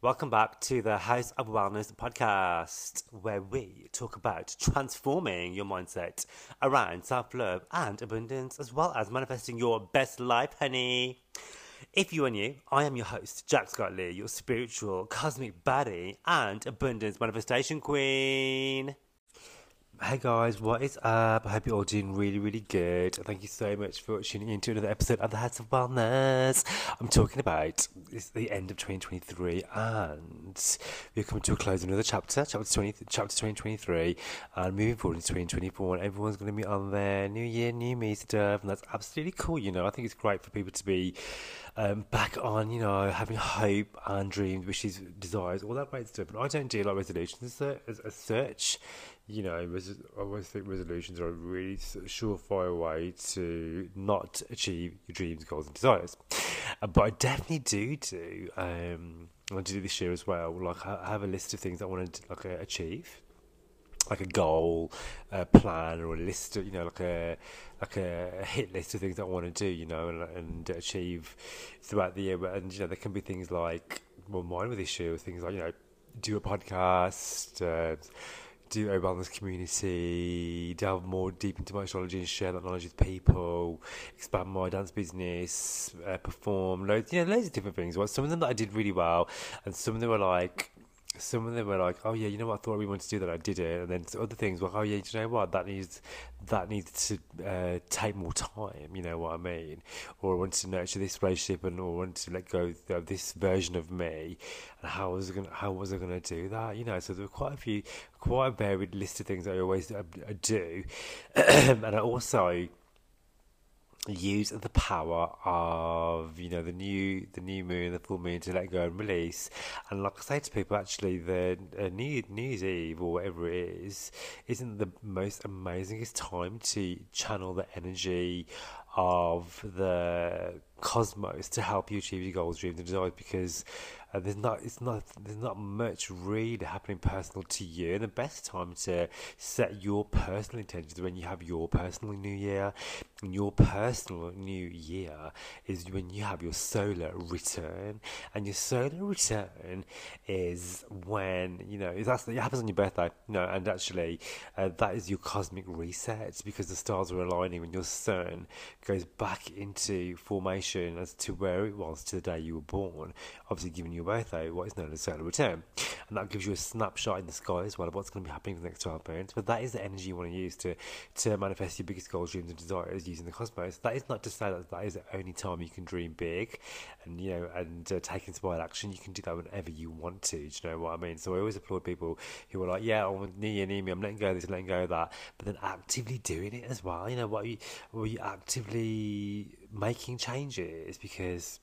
Welcome back to the Hause of Wellness podcast, where we talk about transforming your mindset around self love and abundance, as well as manifesting your best life, honey. If you are new, I am your host, Jack Scott Lee, your spiritual, cosmic baddie and abundance manifestation queen. Hey guys, what is up? I hope you're all doing really, really good. Thank you so much for tuning in to another episode of the Hause of Wellness. I'm talking about it's the end of 2023 and we're coming to a close another chapter, chapter 20, chapter 2023, and moving forward into 2024. And everyone's going to be on their new year, new me stuff, and that's absolutely cool. You know, I think it's great for people to be um, back on, you know, having hope and dreams, wishes, desires, all that great stuff. And I don't do like resolutions as, as such you know, res- I always think resolutions are a really surefire way to not achieve your dreams, goals, and desires. Uh, but I definitely do do. Um, I do this year as well. Like, I have a list of things I want to like uh, achieve, like a goal, a plan, or a list of you know, like a like a, hit list of things that I want to do, you know, and, and achieve throughout the year. And you know, there can be things like well, mine with this year, things like you know, do a podcast. Uh, do a wellness community, delve more deep into my astrology and share that knowledge with people, expand my dance business, uh, perform loads, yeah, loads of different things. Well, some of them that I did really well, and some of them were like, some of them were like, oh yeah, you know what, I thought we wanted to do that, I did it, and then other things were, oh yeah, you know what, that needs that needs to uh, take more time. You know what I mean? Or I wanted to nurture this relationship, and or I wanted to let go of this version of me, and how was I going how was I to do that? You know, so there were quite a few, quite a varied list of things I always uh, do, and I also use the power of you know the new the new moon the full moon to let go and release. And like i say to people actually the uh, new year's eve or whatever it is isn't the most amazingest time to channel the energy of the cosmos to help you achieve your goals dreams and desires because uh, there's not it's not there's not much really happening personal to you. The best time to set your personal intentions when you have your personal new year. And your personal new year is when you have your solar return, and your solar return is when you know that's it happens on your birthday. You know, and actually uh, that is your cosmic reset because the stars are aligning when your sun goes back into formation as to where it was to the day you were born. Obviously, giving you birthday, what is known as solar return. And that gives you a snapshot in the sky as well of what's going to be happening for the next 12 months. But that is the energy you want to use to, to manifest your biggest goals, dreams, and desires using the cosmos. That is not to say that that is the only time you can dream big and, you know, and uh, take inspired action. You can do that whenever you want to. Do you know what I mean? So I always applaud people who are like, yeah, I want near near me, I'm letting go of this, letting go of that. But then actively doing it as well. You know, what you, you actively making changes? Because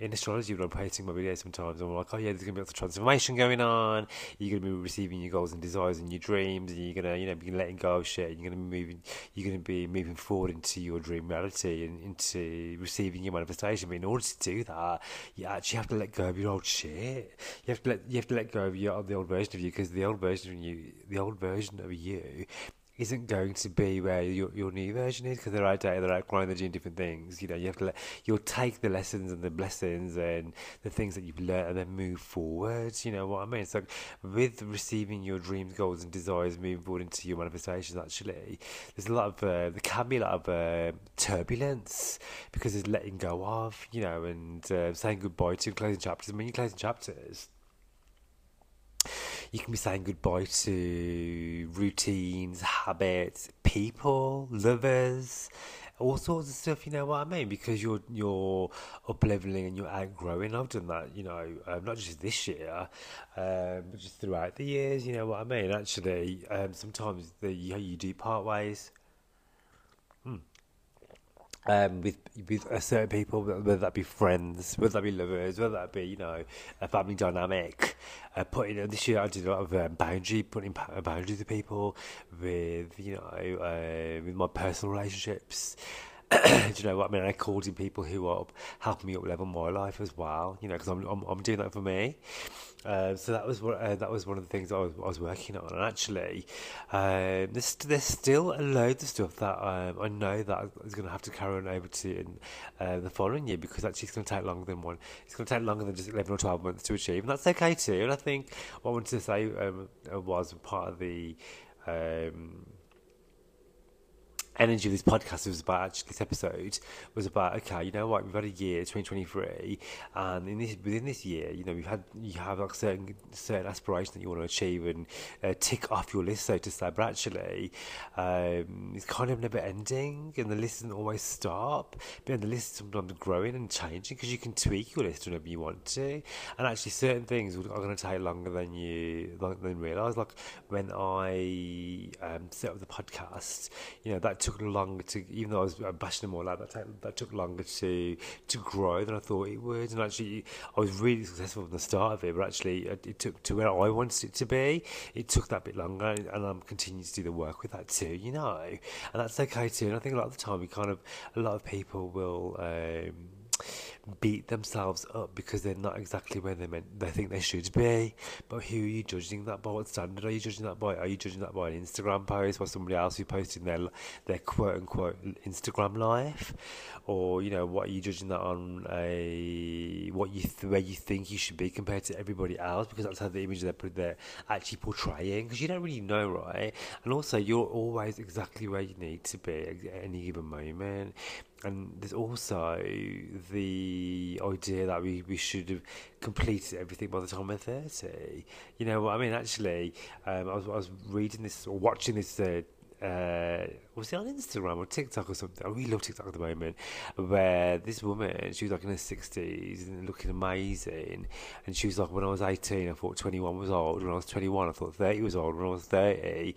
in astrology when I'm posting my videos sometimes I'm like, oh yeah, there's gonna be lots of transformation going on. You're gonna be receiving your goals and desires and your dreams, and you're gonna, you know, be letting go of shit. You're gonna be moving, you're gonna be moving forward into your dream reality and into receiving your manifestation. But in order to do that, you actually have to let go of your old shit. You have to let you have to let go of your the old version of you because the old version of you, the old version of you isn't going to be where your your new version is because they're outdated, they're outgrowing, they're doing different things. You know, you have to let you'll take the lessons and the blessings and the things that you've learned and then move forward. You know what I mean? So with receiving your dreams, goals, and desires moving forward into your manifestations, actually, there's a lot of uh, there can be a lot of uh, turbulence because there's letting go of, you know, and uh, saying goodbye to closing chapters. And when you're closing chapters you can be saying goodbye to routines, habits, people, lovers, all sorts of stuff. You know what I mean? Because you're you're up leveling and you're outgrowing. I've done that. You know, um, not just this year, um, but just throughout the years. You know what I mean? Actually, um, sometimes the, you, you do part ways. Um, with with certain people, whether that be friends, whether that be lovers, whether that be you know a family dynamic. Uh, putting this year, I did a lot of um, boundary, putting boundaries with people, with you know uh, with my personal relationships. do you know what I mean? I called in people who are helping me up level my life as well, you know, because I'm, I'm, I'm doing that for me. Uh, so that was uh, that was one of the things I was, I was working on, and actually, um, there's there's still a load of stuff that um, I know that is going to have to carry on over to in, uh, the following year because actually it's going to take longer than one. It's going to take longer than just eleven or twelve months to achieve, and that's okay too. And I think what I wanted to say um, was part of the um, energy of this podcast was about actually this episode was about okay you know what we've had a year 2023 and in this within this year you know we've had you have like certain certain aspirations that you want to achieve and uh, tick off your list so to say but actually um, it's kind of never ending and the list doesn't always stop but the list is sometimes growing and changing because you can tweak your list whenever you want to and actually certain things are going to take longer than you than realize like when I um, set up the podcast you know that took took longer to, even though I was bashing them all out, that, that took longer to to grow than I thought it would. And actually, I was really successful from the start of it, but actually, it, took to where I wanted it to be. It took that bit longer, and I'm continuing to do the work with that too, you know. And that's okay too. And I think a lot of the time, we kind of, a lot of people will. Um, beat themselves up because they're not exactly where they meant they think they should be. But who are you judging that by? What standard are you judging that by? Are you judging that by an Instagram post by somebody else who posted their their quote unquote Instagram life, or you know what are you judging that on a what you th- where you think you should be compared to everybody else because that's how the image they're they're actually portraying because you don't really know right, and also you're always exactly where you need to be at any given moment and there's also the idea that we, we should have completed everything by the time we're 30. You know what I mean? Actually, um, I, was, I was reading this or watching this. Uh, uh, was it on Instagram or TikTok or something? I really love TikTok at the moment. Where this woman, she was like in her sixties and looking amazing, and she was like, when I was eighteen, I thought twenty one was old. When I was twenty one, I thought thirty was old. When I was thirty,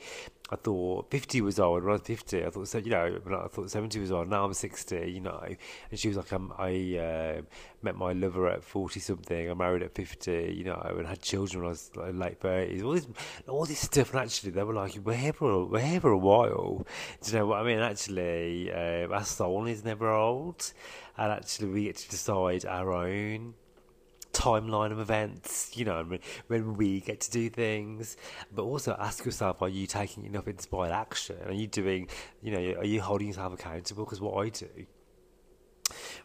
I thought 50 was old. When I was 50, I thought, so, you know, I thought 70 was old. Now I'm 60, you know. And she was like, um, I uh, met my lover at 40 something. I married at 50, you know, and had children when I was like, late 30s. All this, all this stuff. And actually, they were like, we're here for a, we're here for a while. Do you know what I mean? Actually, uh, our soul is never old. And actually, we get to decide our own timeline of events, you know, when we get to do things. But also ask yourself, are you taking enough inspired action? Are you doing, you know, are you holding yourself accountable? Because what I do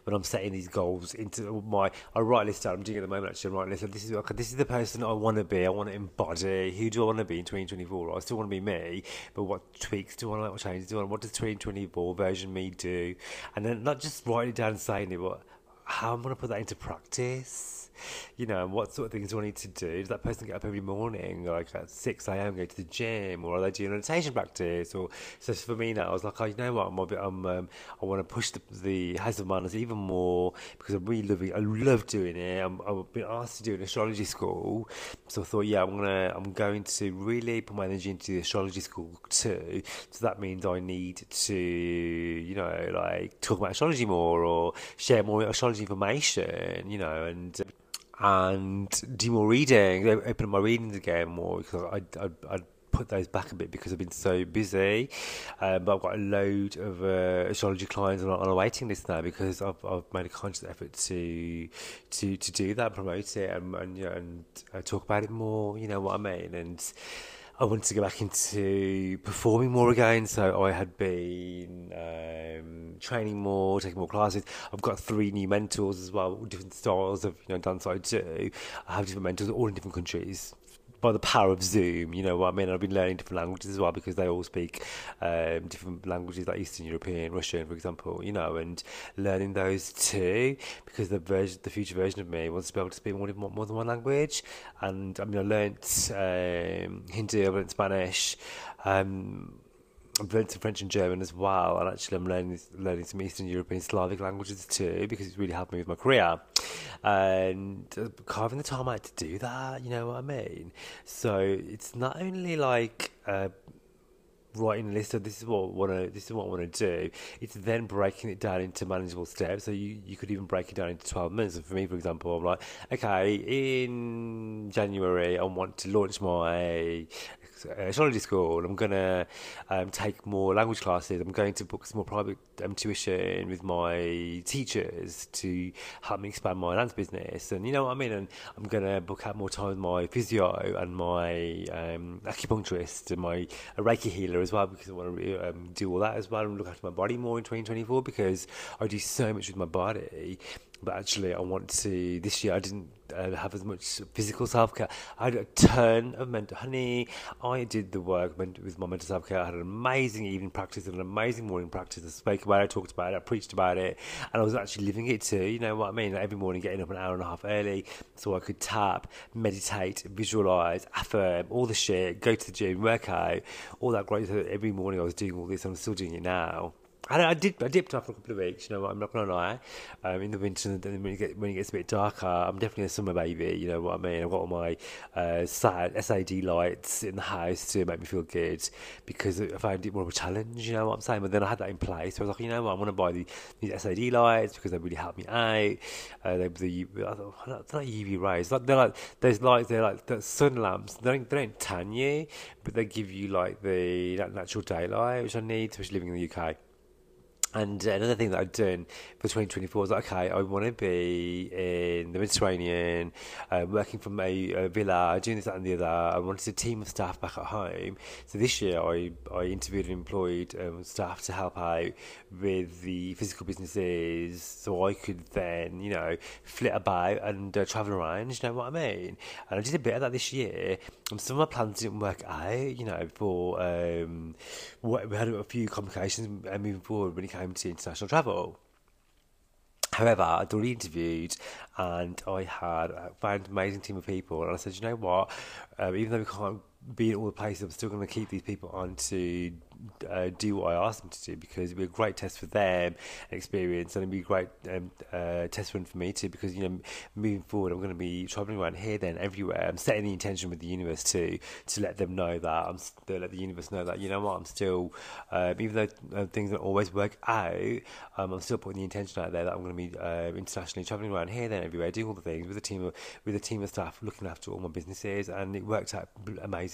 when I'm setting these goals into my, I write a list down. I'm doing it at the moment actually. I'm writing list. This is okay, this is the person I want to be. I want to embody. Who do I want to be in 2024? I still want to be me, but what tweaks do I want? To what changes do I want? What does 2024 version me do? And then not just writing it down and saying it, but how am I'm going to put that into practice you know, what sort of things do I need to do? Does that person get up every morning, like at 6 a.m., go to the gym, or are they doing meditation practice? Or so for me now, I was like, oh, you know what, I'm a bit, I'm, um, I want to push the, the Hause of Wellness even more because I'm really loving, I love doing it. I'm, I've been asked to do an astrology school, so I thought, yeah, I'm gonna, I'm going to really put my energy into the astrology school too. So that means I need to, you know, like talk about astrology more or share more astrology information, you know, and and do more reading, open up my readings again more because I, I, I put those back a bit because I've been so busy. Um, but I've got a load of uh, astrology clients on, on a waiting list now because I've, I've made a conscious effort to to to do that, promote it, and and, you know, and uh, talk about it more. You know what I mean? And I wanted to go back into performing more again. So I had been um, training more, taking more classes. I've got three new mentors as well, different styles of you know dance I do. I have different mentors, all in different countries by the power of Zoom, you know what I mean? I've been learning different languages as well because they all speak um, different languages like Eastern European, Russian, for example, you know, and learning those too because the the future version of me wants to be able to speak more, more than one language. And I mean, I learnt um, Hindi, I learnt Spanish. Um, I've learned some French and German as well, and actually I'm learning learning some Eastern European Slavic languages too because it's really helped me with my career. And uh, carving the time out to do that, you know what I mean? So it's not only like uh, writing a list of this is what I want to this is what I want to do. It's then breaking it down into manageable steps. So you, you could even break it down into twelve months. And for me, for example, I'm like, okay, in January I want to launch my uh, astrology school. I'm to um, take more language classes. I'm going to book some more private um, tuition with my teachers to help me expand my dance business. And you know what I mean? And I'm to book out more time with my physio and my um, acupuncturist and my Reiki healer as well because I want to um, do all that as well and look after my body more in 2024 because I do so much with my body but actually I want to this year I didn't uh, have as much physical self care. I had a ton of mental honey. I did the work with my mental self care. I had an amazing evening practice and an amazing morning practice. I spoke about it, I talked about it, I preached about it, and I was actually living it too. You know what I mean? Every morning, getting up an hour and a half early so I could tap, meditate, visualize, affirm, all the shit, go to the gym, work out, all that great. stuff. Every morning I was doing all this. And I'm still doing it now. I, I did. I dipped off for a couple of weeks. You know, I'm not gonna lie. Um, in the winter, when it, get, when it gets a bit darker, I'm definitely a summer baby. You know what I mean? I've got all my uh, SAD lights in the house to make me feel good because I found it more of a challenge. You know what I'm saying? But then I had that in place. So I was like, you know what? I want to buy the, these SAD lights because they really help me out. Uh, they the like UV rays. Like they're like those lights. They're like the sun lamps. They don't, they don't tan you, but they give you like the natural daylight, which I need, especially living in the UK. And another thing that I've done for 2024 is like, okay, I want to be in the Mediterranean, uh, working from a, a, villa, doing this, that, and the other. I wanted a team of staff back at home. So this year, I, I interviewed and employed um, staff to help out with the physical businesses so I could then, you know, flit about and uh, travel around. You know what I mean? And I did a bit of that this year. And some of my plans didn't work out, you know, for um, we had a few complications moving forward when it came to international travel. However, I'd already interviewed and I had found an amazing team of people. And I said, you know what? Um, even though we can't be in all the places, I'm still going to keep these people on to uh, do what I asked them to do because it'd be a great test for them experience and it'd be a great um, uh, test run for me too because you know moving forward I'm going to be traveling around here then everywhere. I'm setting the intention with the universe too to let them know that I'm to let the universe know that you know what I'm still um, even though uh, things don't always work out um, I'm still putting the intention out there that I'm going to be uh, internationally traveling around here then everywhere doing all the things with a team of with a team of staff looking after all my businesses and it worked out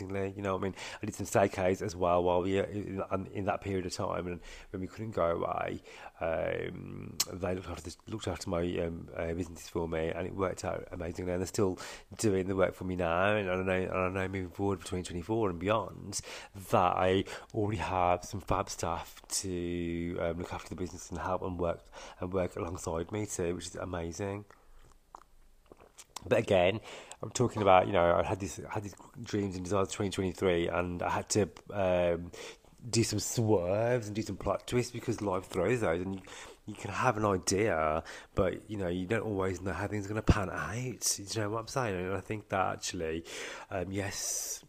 amazingly you know I mean I did some staycays as well while we in, in that period of time, and when we couldn't go away, um, they looked after this, looked after my um, uh, business for me, and it worked out amazingly. And they're still doing the work for me now, and I know, and I know moving forward for 2024 and beyond that I already have some fab staff to um, look after the business and help and work and work alongside me too, which is amazing. But again, I'm talking about you know I had these I had these dreams and desires 2023, and I had to um, do some swerves and do some plot twists because life throws those, and you, you can have an idea, but you know you don't always know how things are going to pan out. You know what I'm saying? And I think that actually, um, yes,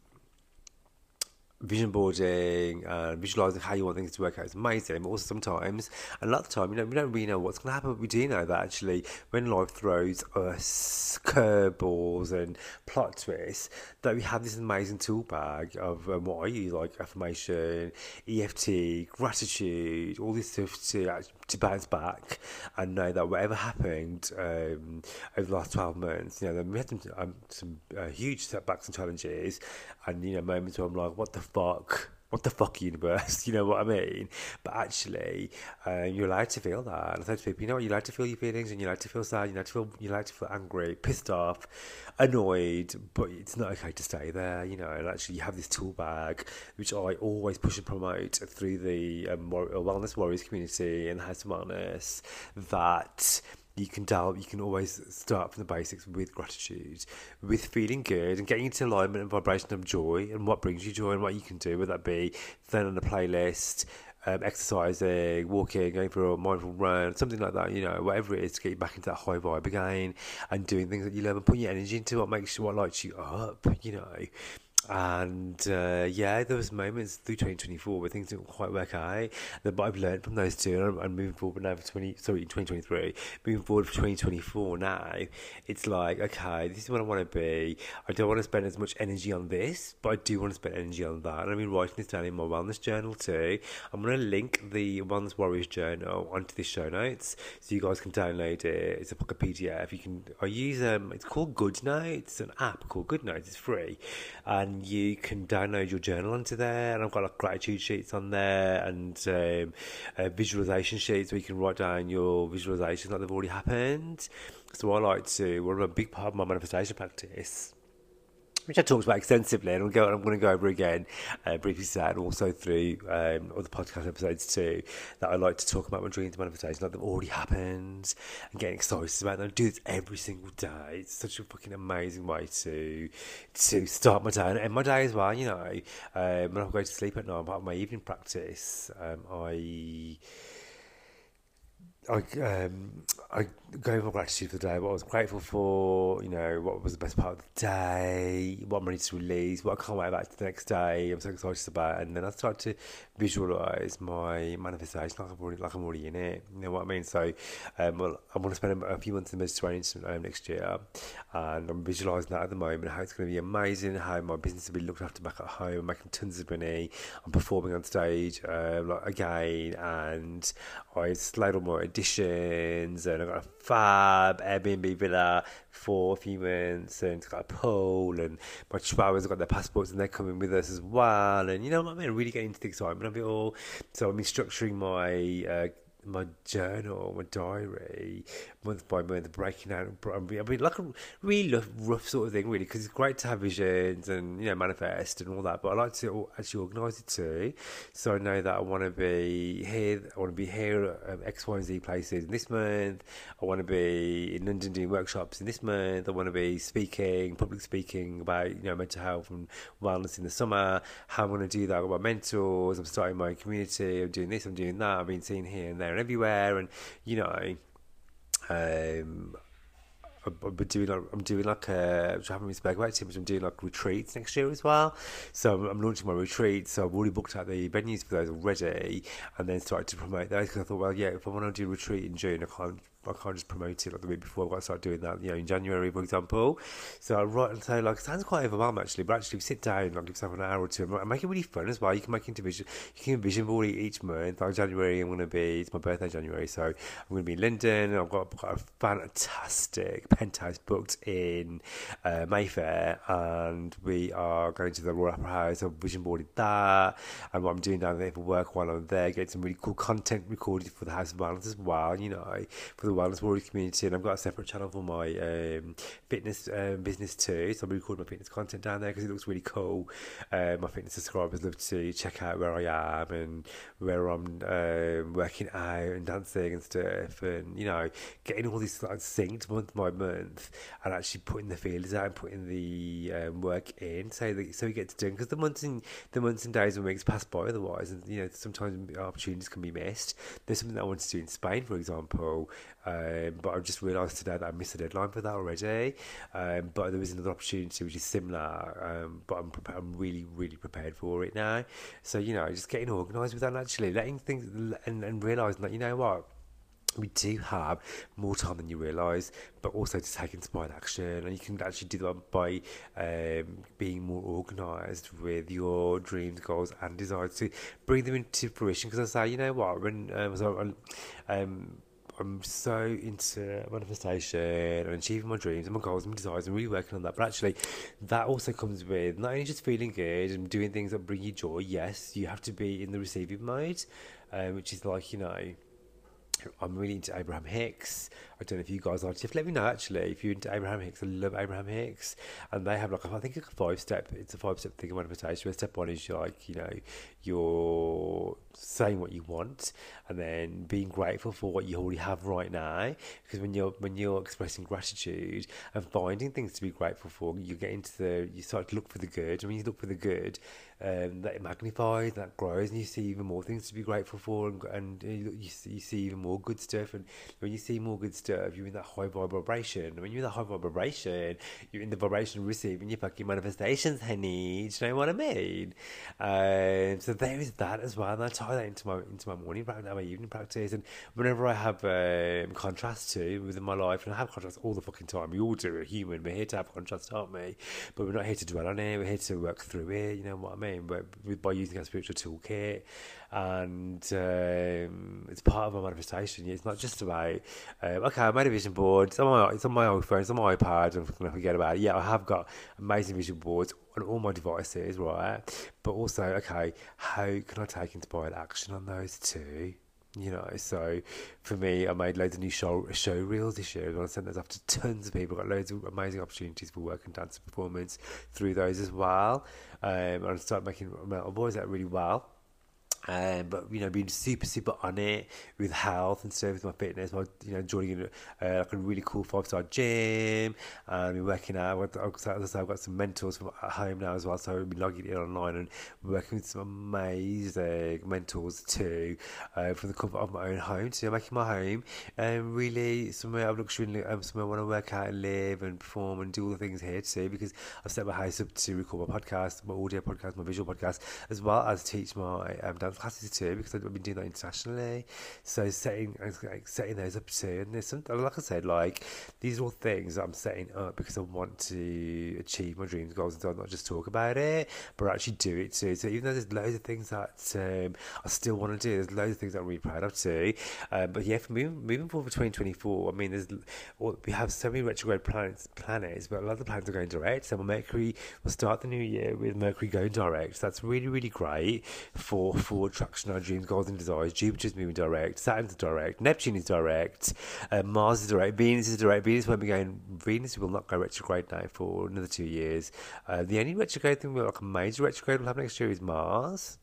vision boarding and visualizing how you want things to work out is amazing. But also sometimes, a lot of the time, you know, we don't really know what's going to happen. But we do know that actually, when life throws us curveballs and plot twists, that we have this amazing tool bag of um, what I use, like affirmation, EFT, gratitude, all this stuff to to bounce back and know that whatever happened um, over the last 12 months, you know, we had some, um, some uh, huge setbacks and challenges and, you know, moments where I'm like, what the fuck? what the fuck universe, you know what I mean? But actually, uh, you're allowed to feel that. And I said to people, you know what, you like to feel your feelings and you like to feel sad, you like to you like to feel angry, pissed off, annoyed, but it's not okay to stay there, you know. And actually, you have this tool bag, which I always push and promote through the um, Wellness Warriors community and Hause of Wellness that you can delve, you can always start from the basics with gratitude, with feeling good and getting into alignment and vibration of joy and what brings you joy and what you can do, whether that be then on a playlist, um, exercising, walking, going for a mindful run, something like that, you know, whatever it is to get you back into that high vibe again and doing things that you love and putting your energy into what makes you, what lights you up, you know and uh, yeah, there was moments through 2024 where things didn't quite work out. But I've learned from those two, and I'm, I'm moving forward now for 20. Sorry, 2023. Moving forward for 2024 now, it's like okay, this is what I want to be. I don't want to spend as much energy on this, but I do want to spend energy on that. And I've been writing this down in my wellness journal too. I'm going to link the Wellness Warriors journal onto the show notes so you guys can download it. It's a pocket PDF. If you can. I use um. It's called GoodNotes. It's an app called GoodNotes. It's free, and you can download your journal onto there. And I've got like gratitude sheets on there and um, uh, visualization sheets where you can write down your visualizations like they've already happened. So I like to, one of a big part of my manifestation practice which I talked about extensively, and I'm, go, I'm going to go over again uh, briefly today, and also through um, other podcast episodes too, that I like to talk about my dreams manifestation, like they've already happened, and getting excited about them. I do this every single day. It's such a fucking amazing way to to start my day and end my day as well. You know, um, when I'm going to sleep at night, I'm part of my evening practice, um, I. I um, I gave my gratitude for the day, what I was grateful for, you know, what was the best part of the day, what I'm ready to release, what I can't wait about the next day, I'm so excited about, It. and then I start to visualize my manifestation like I'm already, like I'm already in it, you know what I mean? So, um, well, I want to spend a, few months in the Mediterranean next year, and I'm visualizing that at the moment, how it's going to be amazing, how my business will be looked after back at home, I'm making tons of money, I'm performing on stage um, like, again, and I slayed all my and I got a fab Airbnb villa for a few months, and got a pool, and my chihuahuas got their passports, and they're coming with us as well. And you know what I mean? Really getting into the excitement of it all. So I'm been structuring my uh, my journal, my diary, month by month, breaking out. I mean, like a really rough, sort of thing, really, because it's great to have visions and you know manifest and all that. But I like to actually organise it too, so I know that I want to be here. I want to be here at X, Y, and Z places in this month. I want to be in London doing workshops in this month. I want to be speaking, public speaking about you know mental health and wellness in the summer. How I'm going to do that with my mentors. I'm starting my community. I'm doing this. I'm doing that. I've been seen here and there and everywhere, and you know, um, I'm doing like I'm doing like a I haven't really spoken about too much. I'm doing like retreats next year as well. So I'm, I'm launching my retreats. So I've already booked out the venues for those already, and then started to promote those because I thought, well, yeah, if I want to do a retreat in June, I can't I can't just promote it like the week before. I've got to start doing that, you know, in January, for example. So I write and say, like, it sounds quite overwhelming actually, but actually we sit down, like, give an hour or two and make it really fun as well. You can make vision, you can vision board each month. Like January, I'm going to be, it's my birthday January, so I'm going to be in London. I've got, got a fantastic penthouse booked in uh, Mayfair, and we are going to the Royal Opera House. I've vision boarded that, and what I'm doing down there for work while I'm there, getting some really cool content recorded for the Hause of Wellness as well, you know, for the wellness warrior community, and I've got a separate channel for my um, fitness um, business too. So I'm recording my fitness content down there because it looks really cool. Uh, my fitness subscribers love to check out where I am and where I'm um, working out and dancing and stuff, and you know, getting all these like synced month by month, and actually putting the feelers out and putting the um, work in, so that so we get to do because the months and the months and days and weeks pass by otherwise, and you know sometimes opportunities can be missed. There's something that I want to do in Spain, for example, um, but I've just realised today that I missed the deadline for that already. Um, but there is another opportunity which is similar, um, but I'm prepared, I'm really really prepared for it now. So you know, just getting organised with that, actually letting things and, and realising that you know what we do have more time than you realise, but also to take inspired action. And you can actually do that by um, being more organised with your dreams, goals, and desires to bring them into fruition. Because I say, you know what, when um, so, um, I'm so into manifestation and achieving my dreams and my goals and my desires and really working on that. But actually, that also comes with not only just feeling good and doing things that bring you joy. Yes, you have to be in the receiving mode, um, which is like you know I'm really into Abraham Hicks. I don't know if you guys are. Just let me know actually if you're into Abraham Hicks. I love Abraham Hicks, and they have like I think a five step. It's a five step thing of manifestation. Where step one is like you know you're saying what you want, and then being grateful for what you already have right now. Because when you're when you're expressing gratitude and finding things to be grateful for, you get into the you start to look for the good. And when you look for the good, um, that magnifies, that grows, and you see even more things to be grateful for, and, and you, see, you see even more good stuff. And when you see more good stuff, you're in that high vibration. And when you're in that high vibration, you're in the vibration receiving your fucking manifestations, honey. Do you know what I mean? Um, so there is that as well, and I tie that into my into my morning practice, and my evening practice, and whenever I have um, contrast too within my life, and I have contrast all the fucking time. We all do. We're human. We're here to have contrast, aren't we? But we're not here to dwell on it. We're here to work through it. You know what I mean? Mean? But by using a spiritual toolkit, and um, it's part of my manifestation. It's not just about um, okay, I made a vision board. It's on my it's on my it's on my iPad. I'm gonna forget about it. Yeah, I have got amazing vision boards on all my devices, right? But also, okay, how can I take inspired action on those too? You know, so for me, I made loads of new show show reels this year. and I sent those off to tons of people. Got loads of amazing opportunities for work and dance and performance through those as well. Um, and I started making my boys out really well. Um, but you know, being super super on it with health and stuff with my fitness. I, you know, joining uh, like a really cool five star gym and been working out. I've, I've got some mentors from at home now as well, so I've been logging in online and working with some amazing mentors too uh, from the comfort of my own home. So I'm making my home um, really somewhere of luxury, um, somewhere I want to work out and live and perform and do all the things here too. Because I've set my house up to record my podcast, my audio podcast, my visual podcast, as well as teach my um, dance classes too because I've been doing that internationally. So setting like setting those up too, and there's like I said, like these are all things I'm setting up because I want to achieve my dreams, goals, and so not just talk about it, but actually do it too. So even though there's loads of things that um, I still want to do, there's loads of things I'm really proud of too. Um, but yeah, for moving, moving forward for 2024, I mean, there's we have so many retrograde planets, planets, but a lot of the planets are going direct. So Mercury will start the new year with Mercury going direct. So that's really really great for for attraction, our dreams, goals, and desires. Jupiter's moving direct, Saturn's direct, Neptune is direct, uh, Mars is direct, Venus is direct. Venus won't be going. Venus will not go retrograde now for another two years. Uh, the only retrograde thing, like a major retrograde, will happen next year is Mars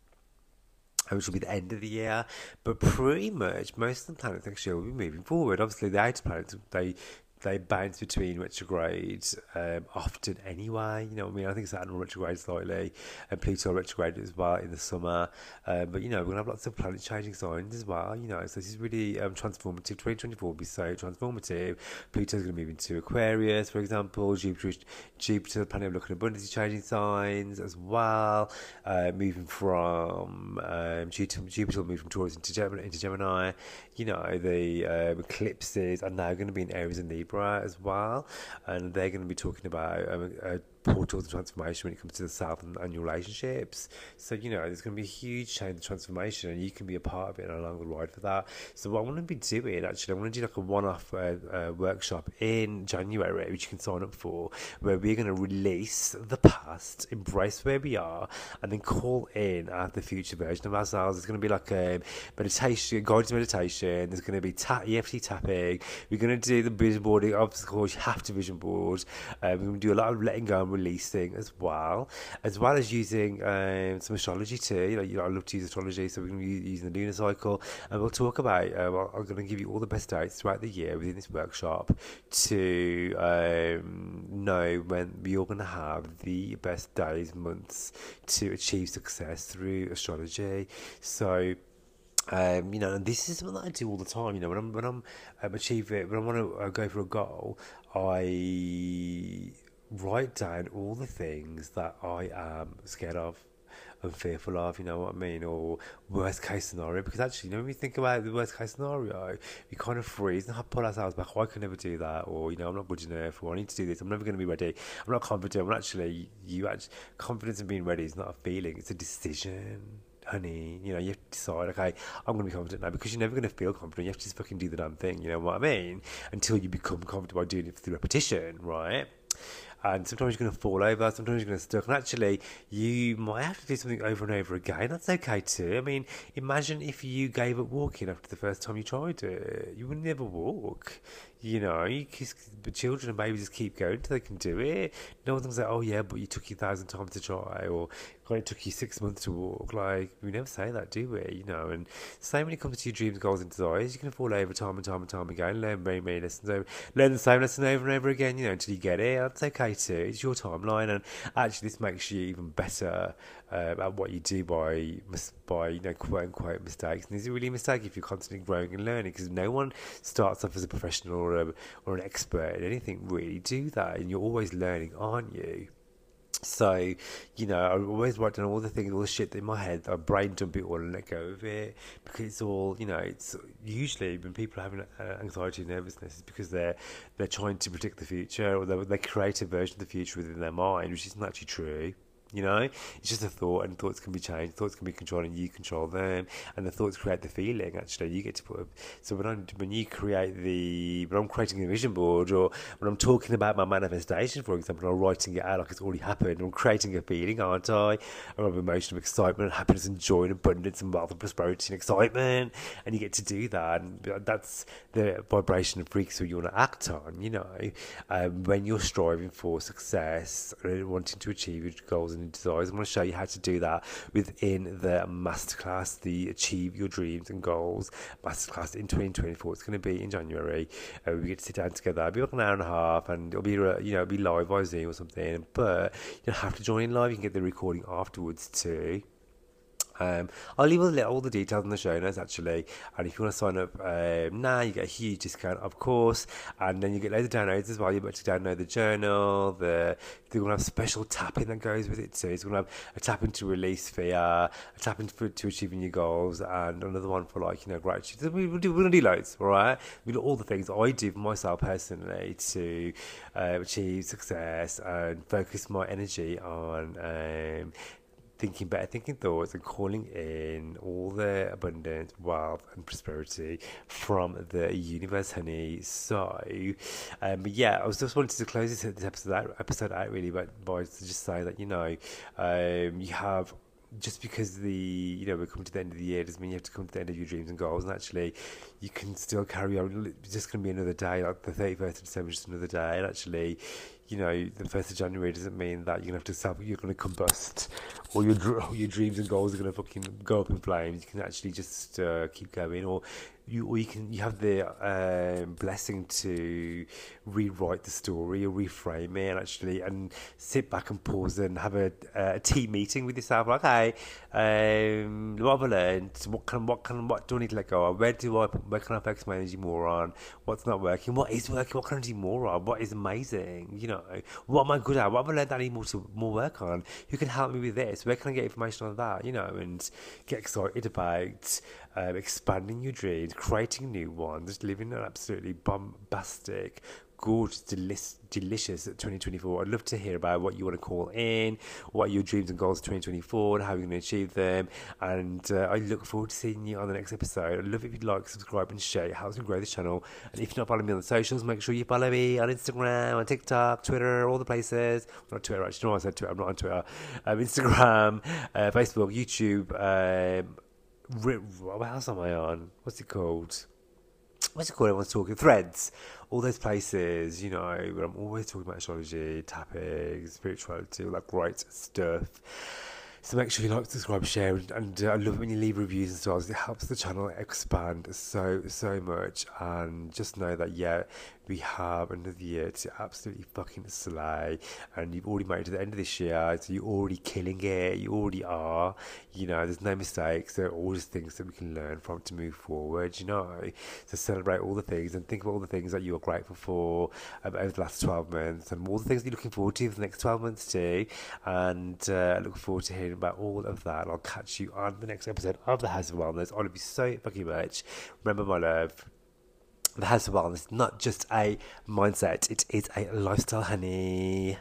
which will be the end of the year. But pretty much most of the planets next year will be moving forward. Obviously, the outer planets they they bounce between retrogrades um, often anyway. You know what I mean? I think Saturn retrograde slightly and Pluto retrograde as well in the summer. Um, but, you know, we're going to have lots of planet changing signs as well, you know. So this is really um, transformative. 2024 will be so transformative. Pluto's going to move into Aquarius, for example. Jupiter, Jupiter the planet of luck and abundance, is changing signs as well. Uh, moving from um, Jupiter, Jupiter will move from Taurus into Gemini. Into Gemini. You know, the um, eclipses are now going to be in Aries and Libra as well, and they're going to be talking about um, a portals of transformation when it comes to the self and, and your relationships. So, you know, there's going to be a huge change of transformation, and you can be a part of it and along the ride for that. So, what I want to be doing actually, I want to do like a one off uh, uh, workshop in January, which you can sign up for, where we're going to release the past, embrace where we are, and then call in at the future version of ourselves. It's going to be like a meditation, guided meditation. There's going to be ta- EFT tapping. We're going to do the vision boarding obstacles. You have to vision board. Um, we're going to do a lot of letting go releasing as well, as well as using um, some astrology too. You know, you know, I love to use astrology, so we're going to be using the lunar cycle, and we'll talk about. Well, I'm going to give you all the best dates throughout the year within this workshop to um, know when we're going to have the best days, months to achieve success through astrology. So. Um, you know, and this is something that I do all the time. You know, when I'm when I'm um, achieving, when I want to uh, go for a goal, I write down all the things that I am scared of and fearful of, you know what I mean, or worst case scenario. Because actually, you know, when we think about the worst case scenario, we kind of freeze and have pull ourselves back. Oh, I can never do that, or you know, I'm not good enough, or I need to do this. I'm never going to be ready. I'm not confident. I'm actually, you actually, confidence in being ready is not a feeling; it's a decision honey, you know, you have to decide, okay, I'm going to be confident now because you're never going to feel confident. You have to just fucking do the damn thing, you know what I mean? Until you become confident by doing it through repetition, right? And sometimes you're going to fall over, sometimes you're going to stuck, and actually you might have to do something over and over again. That's okay too. I mean, imagine if you gave up walking after the first time you tried it, you would never walk. You know, you but children and babies just keep going until they can do it. No one's say, "Oh yeah, but you took you a thousand times to try," or "It took you six months to walk." Like we never say that, do we? You know, and same when it comes to your dreams, goals, and desires, you can fall over time and time and time again, learn many, many lessons over, learn the same lesson over and over again. You know, until you get it. That's okay too. It's your timeline, and actually, this makes you even better um, at what you do by by you know quote unquote mistakes. And is it really a mistake if you're constantly growing and learning? Because no one starts off as a professional or a, or an expert in anything really. Do that, and you're always learning, aren't you? So, you know, I always write down all the things, all the shit in my head. I brain dump it all and let go of it because it's all, you know, it's usually when people are having uh, anxiety and nervousness, it's because they're they're trying to predict the future or they, they create a version of the future within their mind, which isn't actually true You know, it's just a thought, and thoughts can be changed. Thoughts can be controlled, and you control them. And the thoughts create the feeling. Actually, you get to put. So when I when you create the when I'm creating a vision board, or when I'm talking about my manifestation, for example, I'm writing it out like it's already happened. I'm creating a feeling, aren't I? I have emotion of excitement, and happiness, and joy, and abundance, and wealth, and prosperity, and excitement. And you get to do that, and that's the vibration and frequency you want to act on. You know, um, when you're striving for success, and wanting to achieve your goals and desires. I'm going to show you how to do that within the masterclass, the Achieve Your Dreams and Goals masterclass in 2024. It's going to be in January. Uh, we get to sit down together. It'll be like an hour and a half, and it'll be you know it'll be live via Zoom or something. But you don't have to join in live. You can get the recording afterwards too. Um, I'll leave all the, details in the show notes actually. And if you want to sign up um, now, you get a huge discount, of course. And then you get loads of downloads as well. You're able to download the journal. The they're going to have special tapping that goes with it too. It's going to have a tapping to release fear, a tapping for, to achieving your goals, and another one for like you know gratitude. We, will do, we're going to do loads, all right? We do all the things I do for myself personally to uh, achieve success and focus my energy on. Um, thinking better thinking thoughts and calling in all the abundance, wealth, and prosperity from the universe, honey. So, um, yeah, I was just wanting to close this, this episode out, episode out really, but by to just say that you know, um, you have just because the you know we're coming to the end of the year doesn't mean you have to come to the end of your dreams and goals. And actually, you can still carry on. It's just going to be another day. Like the thirty first of December, just another day. And actually, you know, the first of January doesn't mean that you're gonna have to self. You're gonna combust. or your your dreams and goals are gonna fucking go up in flames. You can actually just uh, keep going, or you or you can you have the um, blessing to rewrite the story or reframe it and actually and sit back and pause and have a, a team meeting with yourself like hey um, what have I learned? What can what can what do I need to let go of? Where do I where can I focus my energy more on? What's not working? What is working? What can I do more on what is amazing? You know what am I good at? What have I learned that I need more to more work on? Who can help me with this? Where can I get information on that? You know and get excited about um, expanding your dreams, creating new ones, living an absolutely bombastic, gorgeous, delish, delicious 2024. I'd love to hear about what you want to call in, what your dreams and goals 2024, and how you're going to achieve them. And uh, I look forward to seeing you on the next episode. I'd love if you'd like, subscribe, and share. It helps me grow this channel. And if you're not following me on the socials, make sure you follow me on Instagram, on TikTok, Twitter, all the places. Not Twitter, actually. No, I said Twitter. I'm not on Twitter. Um, Instagram, uh, Facebook, YouTube. Um, what else am I on? What's it called? What's it called? Everyone's talking threads. All those places, you know, where I'm always talking about astrology, tapping, spirituality, all that great stuff. So make sure you like, subscribe, share, and, and uh, I love it when you leave reviews and stars. It helps the channel expand so so much. And just know that yeah, we have another year to absolutely fucking slay. And you've already made it to the end of this year, so you're already killing it. You already are. You know, there's no mistakes. There are always things that we can learn from to move forward. You know, so celebrate all the things and think of all the things that you are grateful for um, over the last 12 months and all the things that you're looking forward to for the next 12 months too. And uh, I look forward to hearing about all of that. I'll catch you on the next episode of the Hause of Wellness. I love you so fucking much. Remember, my love the Hause of Wellness, not just a mindset, it is a lifestyle, honey.